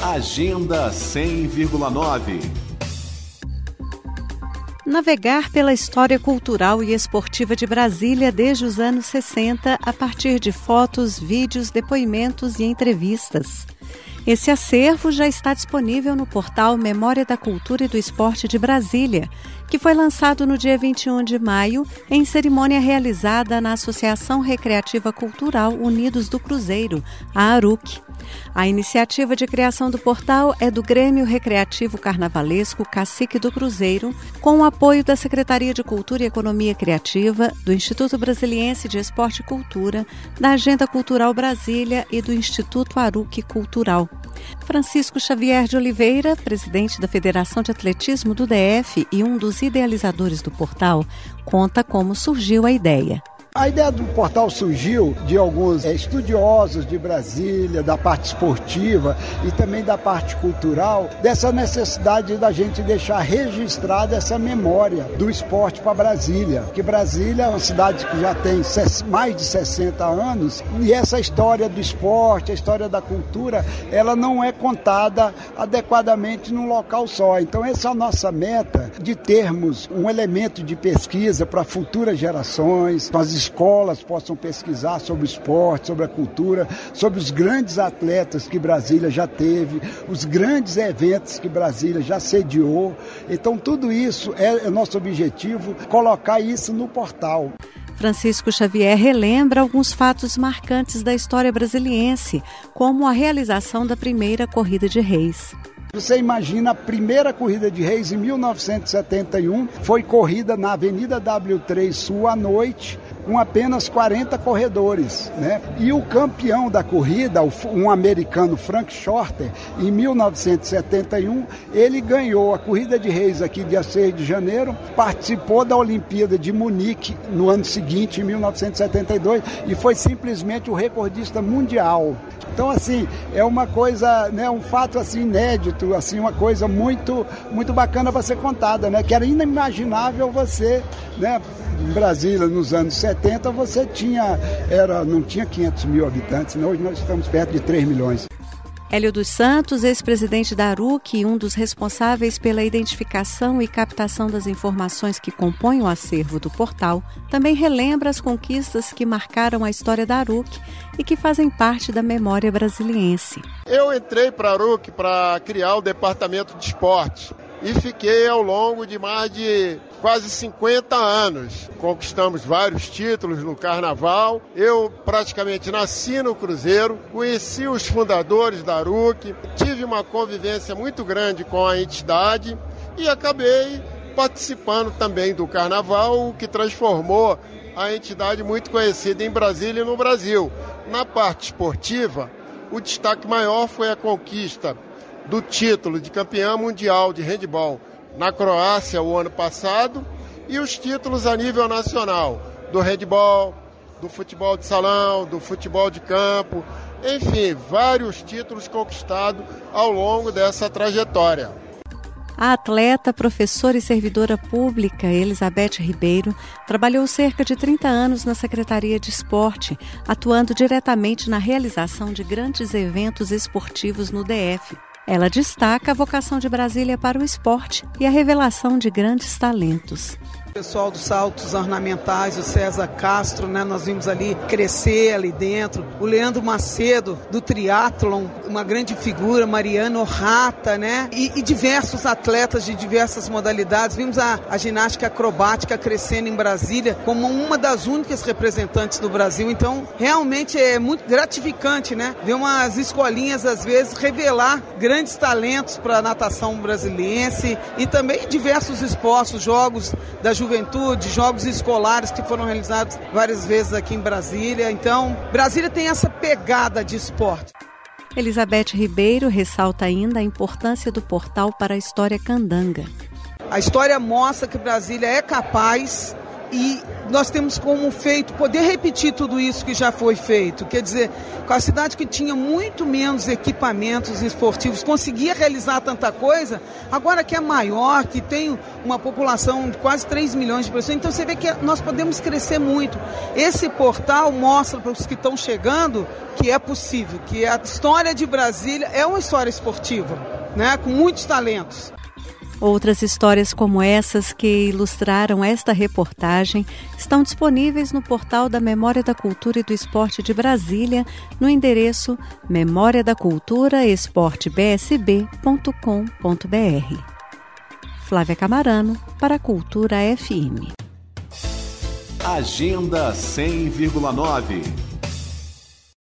Agenda 100,9 Navegar pela história cultural e esportiva de Brasília desde os anos 60 a partir de fotos, vídeos, depoimentos e entrevistas. Esse acervo já está disponível no portal Memória da Cultura e do Esporte de Brasília, que foi lançado no dia 21 de maio em cerimônia realizada na Associação Recreativa Cultural Unidos do Cruzeiro, a ARUC. A iniciativa de criação do portal é do Grêmio Recreativo Carnavalesco Cacique do Cruzeiro, com o apoio da Secretaria de Cultura e Economia Criativa, do Instituto Brasiliense de Esporte e Cultura, da Agenda Cultural Brasília e do Instituto Aruque Cultural. Francisco Xavier de Oliveira, presidente da Federação de Atletismo do DF e um dos idealizadores do portal, conta como surgiu a ideia. A ideia do portal surgiu de alguns é, estudiosos de Brasília, da parte esportiva e também da parte cultural, dessa necessidade da gente deixar registrada essa memória do esporte para Brasília. Que Brasília é uma cidade que já tem mais de 60 anos e essa história do esporte, a história da cultura, ela não é contada adequadamente num local só. Então, essa é a nossa meta de termos um elemento de pesquisa para futuras gerações, nós escolas possam pesquisar sobre o esporte, sobre a cultura, sobre os grandes atletas que Brasília já teve, os grandes eventos que Brasília já sediou. Então, tudo isso é, é nosso objetivo, colocar isso no portal. Francisco Xavier relembra alguns fatos marcantes da história brasiliense, como a realização da primeira corrida de reis. Você imagina a primeira corrida de reis em 1971, foi corrida na Avenida W3 Sul à noite, com apenas 40 corredores. Né? E o campeão da corrida, um americano Frank Shorter, em 1971, ele ganhou a corrida de reis aqui dia 6 de janeiro, participou da Olimpíada de Munique no ano seguinte, em 1972, e foi simplesmente o recordista mundial. Então, assim, é uma coisa, né, um fato assim inédito, assim, uma coisa muito, muito bacana para ser contada, né? Que era inimaginável você, né, em Brasília, nos anos 70, você tinha, era, não tinha 500 mil habitantes, né? hoje nós estamos perto de 3 milhões. Hélio dos Santos, ex-presidente da ARUC e um dos responsáveis pela identificação e captação das informações que compõem o acervo do portal, também relembra as conquistas que marcaram a história da ARUC e que fazem parte da memória brasiliense. Eu entrei para a ARUC para criar o departamento de esporte e fiquei ao longo de mais de quase 50 anos. Conquistamos vários títulos no carnaval. Eu praticamente nasci no Cruzeiro, conheci os fundadores da ARUC, tive uma convivência muito grande com a entidade e acabei participando também do carnaval, o que transformou a entidade muito conhecida em Brasília e no Brasil. Na parte esportiva, o destaque maior foi a conquista do título de campeão mundial de handball na Croácia o ano passado e os títulos a nível nacional do handball, do futebol de salão, do futebol de campo, enfim, vários títulos conquistados ao longo dessa trajetória. A atleta, professora e servidora pública Elizabeth Ribeiro trabalhou cerca de 30 anos na Secretaria de Esporte, atuando diretamente na realização de grandes eventos esportivos no DF. Ela destaca a vocação de Brasília para o esporte e a revelação de grandes talentos pessoal dos saltos ornamentais, o César Castro, né? Nós vimos ali crescer ali dentro. O Leandro Macedo, do triatlon, uma grande figura, Mariano Rata, né? E, e diversos atletas de diversas modalidades. Vimos a, a ginástica acrobática crescendo em Brasília como uma das únicas representantes do Brasil. Então, realmente é muito gratificante, né? Ver umas escolinhas, às vezes, revelar grandes talentos para a natação brasiliense e também diversos esportes, jogos da juventude juventude, jogos escolares que foram realizados várias vezes aqui em Brasília. Então, Brasília tem essa pegada de esporte. Elizabeth Ribeiro ressalta ainda a importância do portal para a história candanga. A história mostra que Brasília é capaz e nós temos como feito poder repetir tudo isso que já foi feito. Quer dizer, com a cidade que tinha muito menos equipamentos esportivos, conseguia realizar tanta coisa, agora que é maior, que tem uma população de quase 3 milhões de pessoas, então você vê que nós podemos crescer muito. Esse portal mostra para os que estão chegando que é possível, que a história de Brasília é uma história esportiva, né, com muitos talentos. Outras histórias como essas que ilustraram esta reportagem estão disponíveis no portal da Memória da Cultura e do Esporte de Brasília, no endereço memória da cultura esportebsb.com.br. Flávia Camarano para a Cultura FM. Agenda 100,9